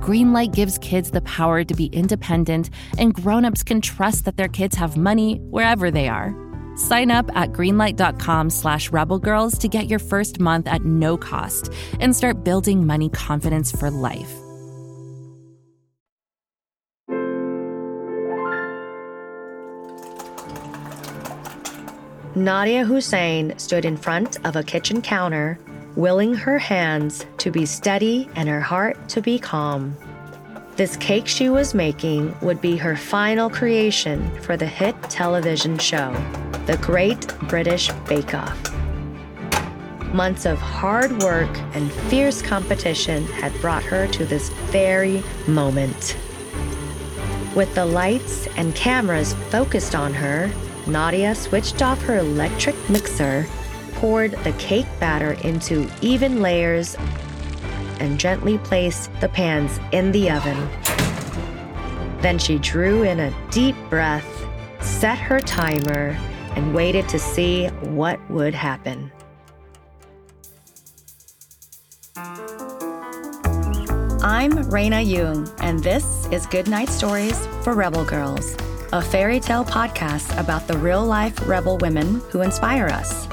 Greenlight gives kids the power to be independent, and grown-ups can trust that their kids have money wherever they are. Sign up at greenlight.com slash rebelgirls to get your first month at no cost and start building money confidence for life. Nadiya Hussain stood in front of a kitchen counter, willing her hands to be steady and her heart to be calm. This cake she was making would be her final creation for the hit television show, The Great British Bake Off. Months of hard work and fierce competition had brought her to this very moment. With the lights and cameras focused on her, Nadiya switched off her electric mixer, poured the cake batter into even layers, and gently placed the pans in the oven. Then she drew in a deep breath, set her timer, and waited to see what would happen. I'm Reyna Duong, and this is Goodnight Stories for Rebel Girls a fairy tale podcast about the real life rebel women who inspire us.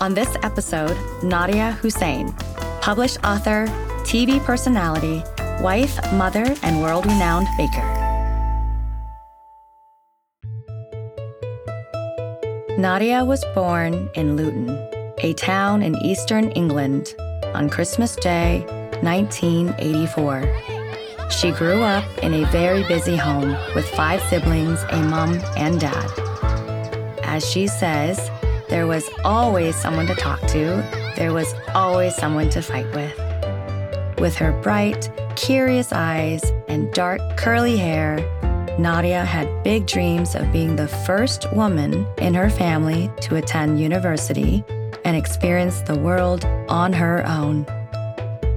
On this episode, Nadiya Hussain, published author, TV personality, wife, mother, and world renowned baker. Nadiya was born in Luton, a town in eastern England, on Christmas Day, 1984. She grew up in a very busy home with five siblings, a mom, and dad. As she says, there was always someone to talk to, there was always someone to fight with. With her bright, curious eyes and dark, curly hair, Nadiya had big dreams of being the first woman in her family to attend university and experience the world on her own.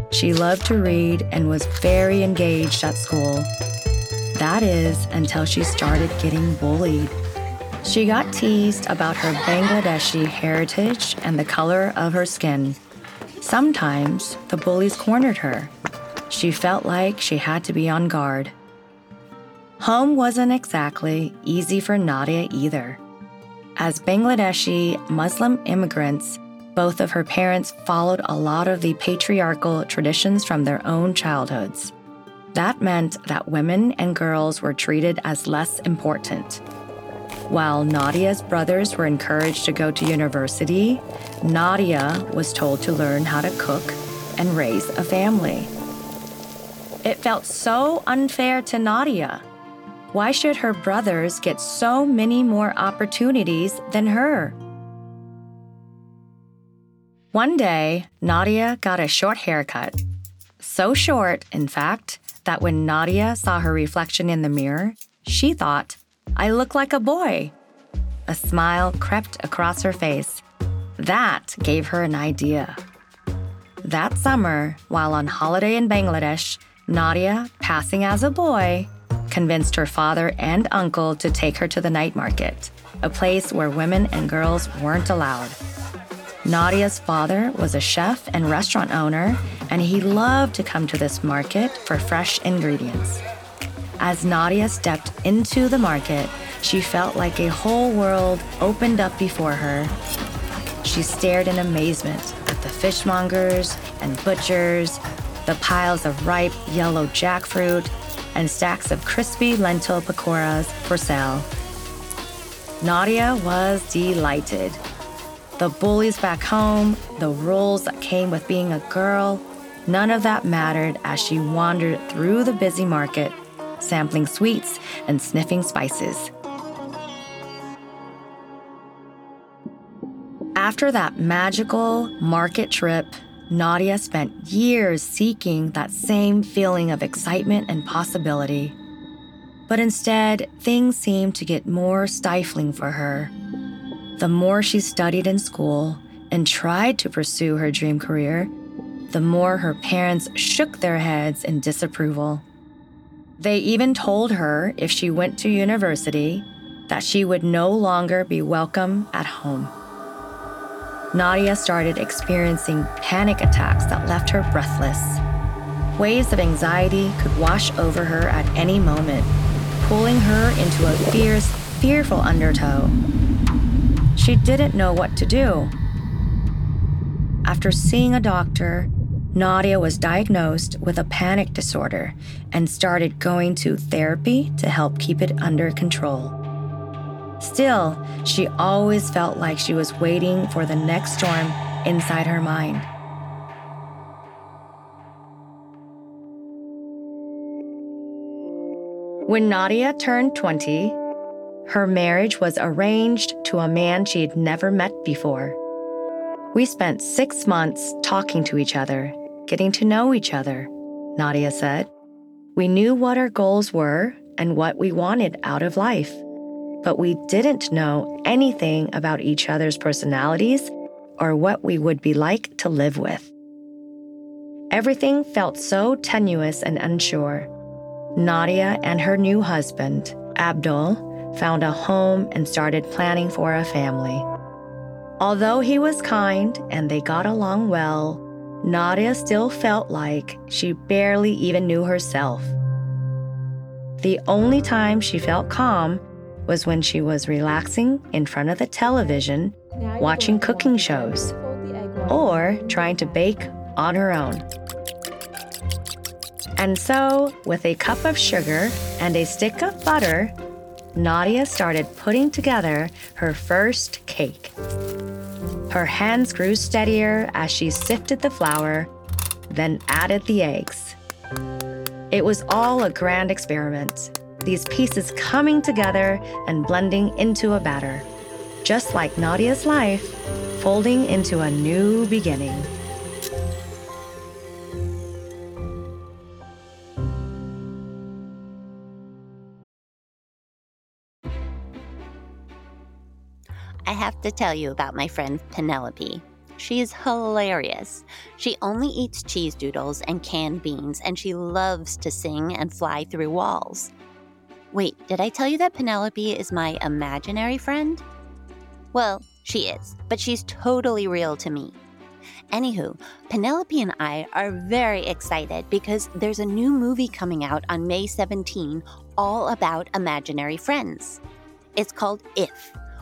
She loved to read and was very engaged at school. That is, until she started getting bullied. She got teased about her Bangladeshi heritage and the color of her skin. Sometimes the bullies cornered her. She felt like she had to be on guard. Home wasn't exactly easy for Nadiya either. As Bangladeshi Muslim immigrants, both of her parents followed a lot of the patriarchal traditions from their own childhoods. That meant that women and girls were treated as less important. While Nadiya's brothers were encouraged to go to university, Nadiya was told to learn how to cook and raise a family. It felt so unfair to Nadiya. Why should her brothers get so many more opportunities than her? One day, Nadiya got a short haircut. So short, in fact, that when Nadiya saw her reflection in the mirror, she thought, I look like a boy. A smile crept across her face. That gave her an idea. That summer, while on holiday in Bangladesh, Nadiya, passing as a boy, convinced her father and uncle to take her to the night market, a place where women and girls weren't allowed. Nadiya's father was a chef and restaurant owner, and he loved to come to this market for fresh ingredients. As Nadiya stepped into the market, she felt like a whole world opened up before her. She stared in amazement at the fishmongers and butchers, the piles of ripe yellow jackfruit, and stacks of crispy lentil pakoras for sale. Nadiya was delighted. The bullies back home, the rules that came with being a girl, none of that mattered as she wandered through the busy market, sampling sweets and sniffing spices. After that magical market trip, Nadiya spent years seeking that same feeling of excitement and possibility. But instead, things seemed to get more stifling for her. the more she studied in school and tried to pursue her dream career, the more her parents shook their heads in disapproval. They even told her if she went to university that she would no longer be welcome at home. Nadiya started experiencing panic attacks that left her breathless. Waves of anxiety could wash over her at any moment, pulling her into a fierce, fearful undertow. She didn't know what to do. After seeing a doctor, Nadiya was diagnosed with a panic disorder and started going to therapy to help keep it under control. Still, she always felt like she was waiting for the next storm inside her mind. When Nadiya turned 20, her marriage was arranged to a man she'd never met before. We spent six months talking to each other, getting to know each other, Nadiya said. We knew what our goals were and what we wanted out of life but we didn't know anything about each other's personalities or what we would be like to live with. Everything felt so tenuous and unsure. Nadiya and her new husband, Abdul, found a home and started planning for a family. Although he was kind and they got along well, Nadiya still felt like she barely even knew herself. The only time she felt calm was when she was relaxing in front of the television, watching cooking shows, or trying to bake on her own. And so, with a cup of sugar and a stick of butter, Nadiya started putting together her first cake. Her hands grew steadier as she sifted the flour, then added the eggs. It was all a grand experiment these pieces coming together and blending into a batter, just like Nadiya's life, folding into a new beginning. Have to tell you about my friend Penelope. She is hilarious. She only eats cheese doodles and canned beans, and she loves to sing and fly through walls. Wait, did I tell you that Penelope is my imaginary friend? Well, she is, but she's totally real to me. Anywho, Penelope and I are very excited because there's a new movie coming out on May 17 all about imaginary friends. It's called IF,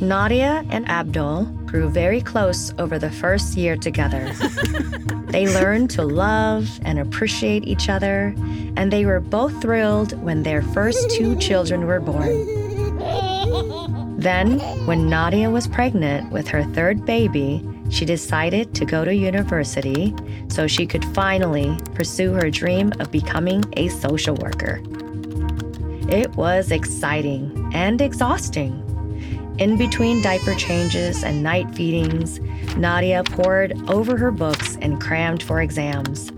Nadiya and Abdul grew very close over the first year together. they learned to love and appreciate each other, and they were both thrilled when their first two children were born. Then, when Nadiya was pregnant with her third baby, she decided to go to university so she could finally pursue her dream of becoming a social worker. It was exciting and exhausting. In between diaper changes and night feedings, Nadiya pored over her books and crammed for exams.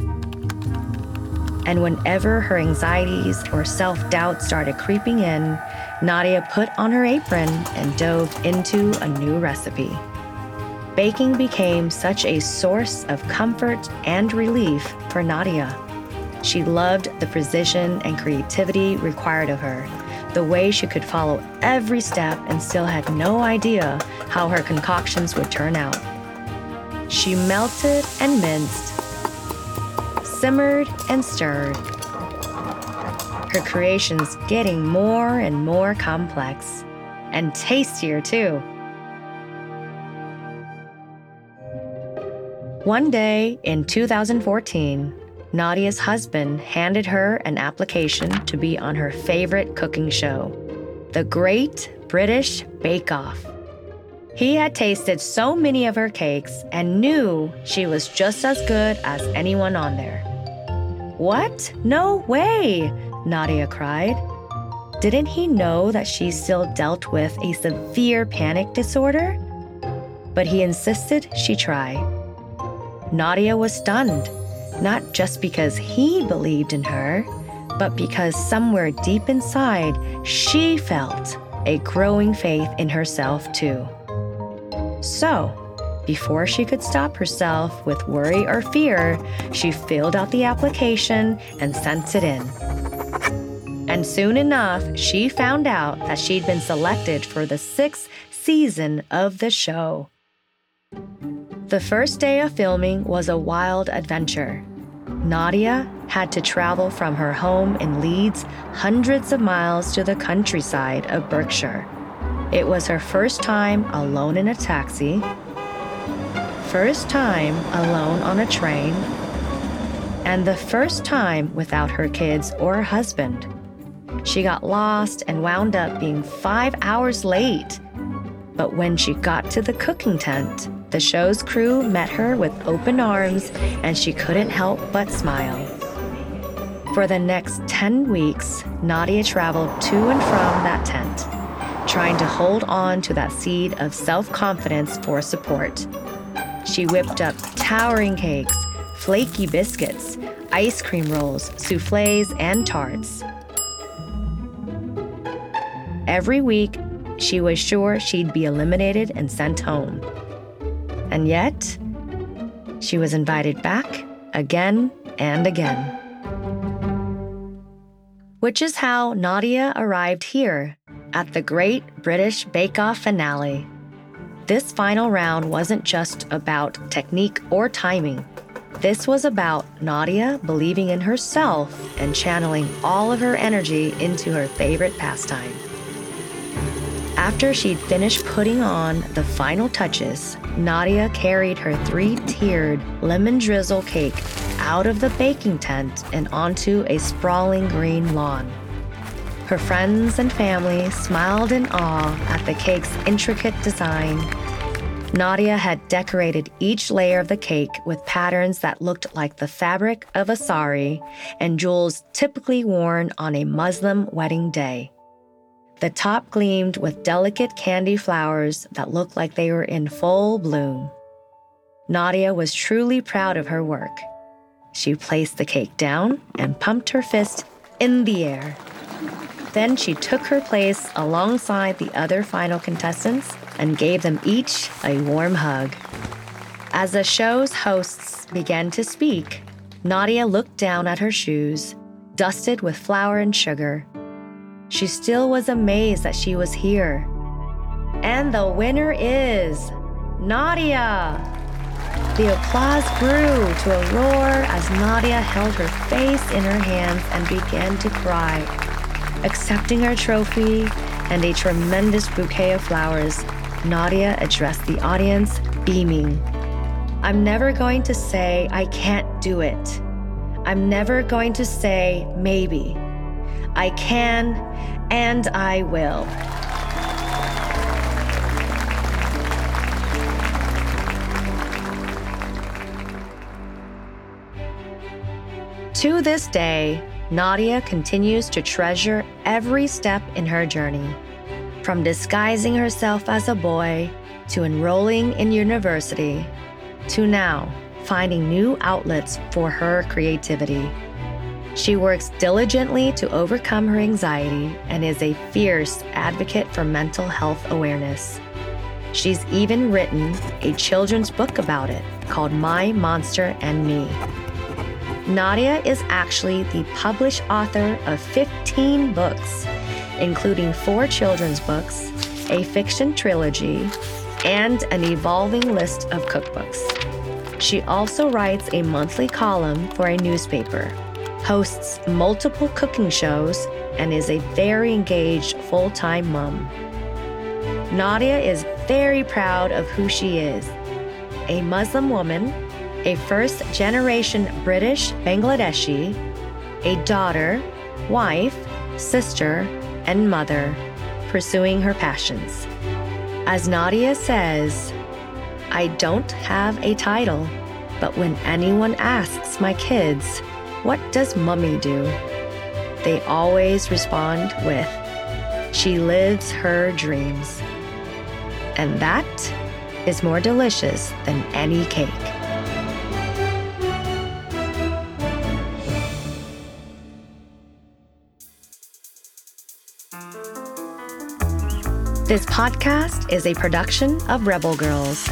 And whenever her anxieties or self doubt started creeping in, Nadiya put on her apron and dove into a new recipe baking became such a source of comfort and relief for Nadiya. She loved the precision and creativity required of her, the way she could follow every step and still had no idea how her concoctions would turn out. She melted and minced, simmered and stirred, her creations getting more and more complex and tastier too. One day in 2014, Nadiya's husband handed her an application to be on her favorite cooking show, The Great British Bake Off. He had tasted so many of her cakes and knew she was just as good as anyone on there. What? No way! Nadiya cried. Didn't he know that she still dealt with a severe panic disorder? But he insisted she try. Nadiya was stunned, not just because he believed in her, but because somewhere deep inside, she felt a growing faith in herself too. So, before she could stop herself with worry or fear, she filled out the application and sent it in. And soon enough, she found out that she'd been selected for the sixth season of the show. The first day of filming was a wild adventure. Nadiya had to travel from her home in Leeds hundreds of miles to the countryside of Berkshire. It was her first time alone in a taxi, first time alone on a train, and the first time without her kids or husband. She got lost and wound up being five hours late. But when she got to the cooking tent, the show's crew met her with open arms, and she couldn't help but smile. For the next 10 weeks, Nadiya traveled to and from that tent, trying to hold on to that seed of self confidence for support. She whipped up towering cakes, flaky biscuits, ice cream rolls, souffles, and tarts. Every week, she was sure she'd be eliminated and sent home. And yet, she was invited back again and again. Which is how Nadiya arrived here at the Great British Bake Off finale. This final round wasn't just about technique or timing. This was about Nadiya believing in herself and channeling all of her energy into her favorite pastime. After she'd finished putting on the final touches, Nadiya carried her three tiered lemon drizzle cake out of the baking tent and onto a sprawling green lawn. Her friends and family smiled in awe at the cake's intricate design. Nadiya had decorated each layer of the cake with patterns that looked like the fabric of a sari and jewels typically worn on a Muslim wedding day. The top gleamed with delicate candy flowers that looked like they were in full bloom. Nadiya was truly proud of her work. She placed the cake down and pumped her fist in the air. Then she took her place alongside the other final contestants and gave them each a warm hug. As the show's hosts began to speak, Nadiya looked down at her shoes, dusted with flour and sugar, she still was amazed that she was here. And the winner is Nadiya! The applause grew to a roar as Nadiya held her face in her hands and began to cry, accepting her trophy and a tremendous bouquet of flowers. Nadiya addressed the audience, beaming. I'm never going to say I can't do it. I'm never going to say maybe. I can and I will. To this day, Nadiya continues to treasure every step in her journey. From disguising herself as a boy, to enrolling in university, to now finding new outlets for her creativity. She works diligently to overcome her anxiety and is a fierce advocate for mental health awareness. She's even written a children's book about it called My Monster and Me. Nadiya is actually the published author of 15 books, including four children's books, a fiction trilogy, and an evolving list of cookbooks. She also writes a monthly column for a newspaper, hosts multiple cooking shows, and is a very engaged full time mom. Nadiya is very proud of who she is a Muslim woman a first generation British Bangladeshi, a daughter, wife, sister, and mother, pursuing her passions. As Nadiya says, I don't have a title, but when anyone asks my kids, What does mummy do? they always respond with, She lives her dreams. And that is more delicious than any cake. This podcast is a production of Rebel Girls.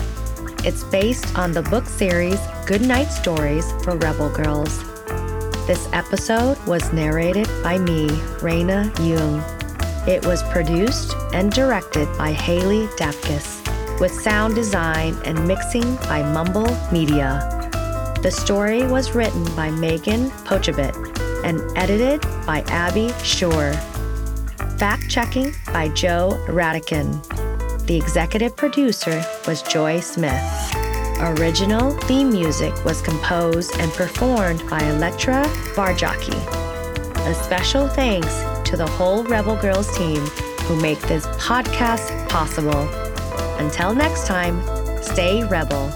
It's based on the book series Goodnight Stories for Rebel Girls. This episode was narrated by me, Reyna Duong. It was produced and directed by Haley Dapkus, with sound design and mixing by Mumble Media. The story was written by Meghan Pochebit and edited by Abby Sher. Fact checking by Joe Rhatigan. The executive producer was Joy Smith. Original theme music was composed and performed by Elettra Bargiacchi. A special thanks to the whole Rebel Girls team who make this podcast possible. Until next time, stay rebel.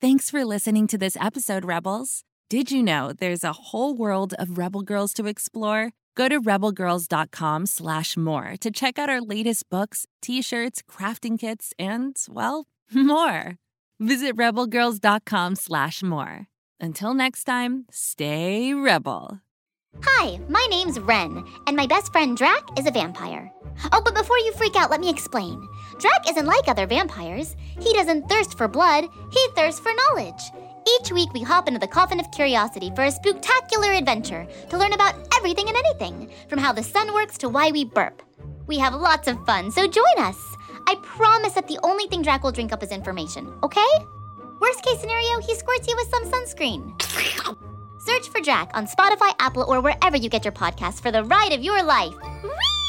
Thanks for listening to this episode, Rebels. Did you know there's a whole world of Rebel Girls to explore? Go to rebelgirls.com slash more to check out our latest books, t-shirts, crafting kits, and, well, more. Visit rebelgirls.com slash more. Until next time, stay rebel. Hi, my name's Ren, and my best friend Drac is a vampire. Oh, but before you freak out, let me explain. Drac isn't like other vampires. He doesn't thirst for blood, he thirsts for knowledge. Each week, we hop into the coffin of curiosity for a spectacular adventure to learn about everything and anything, from how the sun works to why we burp. We have lots of fun, so join us. I promise that the only thing Drac will drink up is information, okay? Worst case scenario, he squirts you with some sunscreen. Search for Drac on Spotify, Apple, or wherever you get your podcasts for the ride of your life. Whee!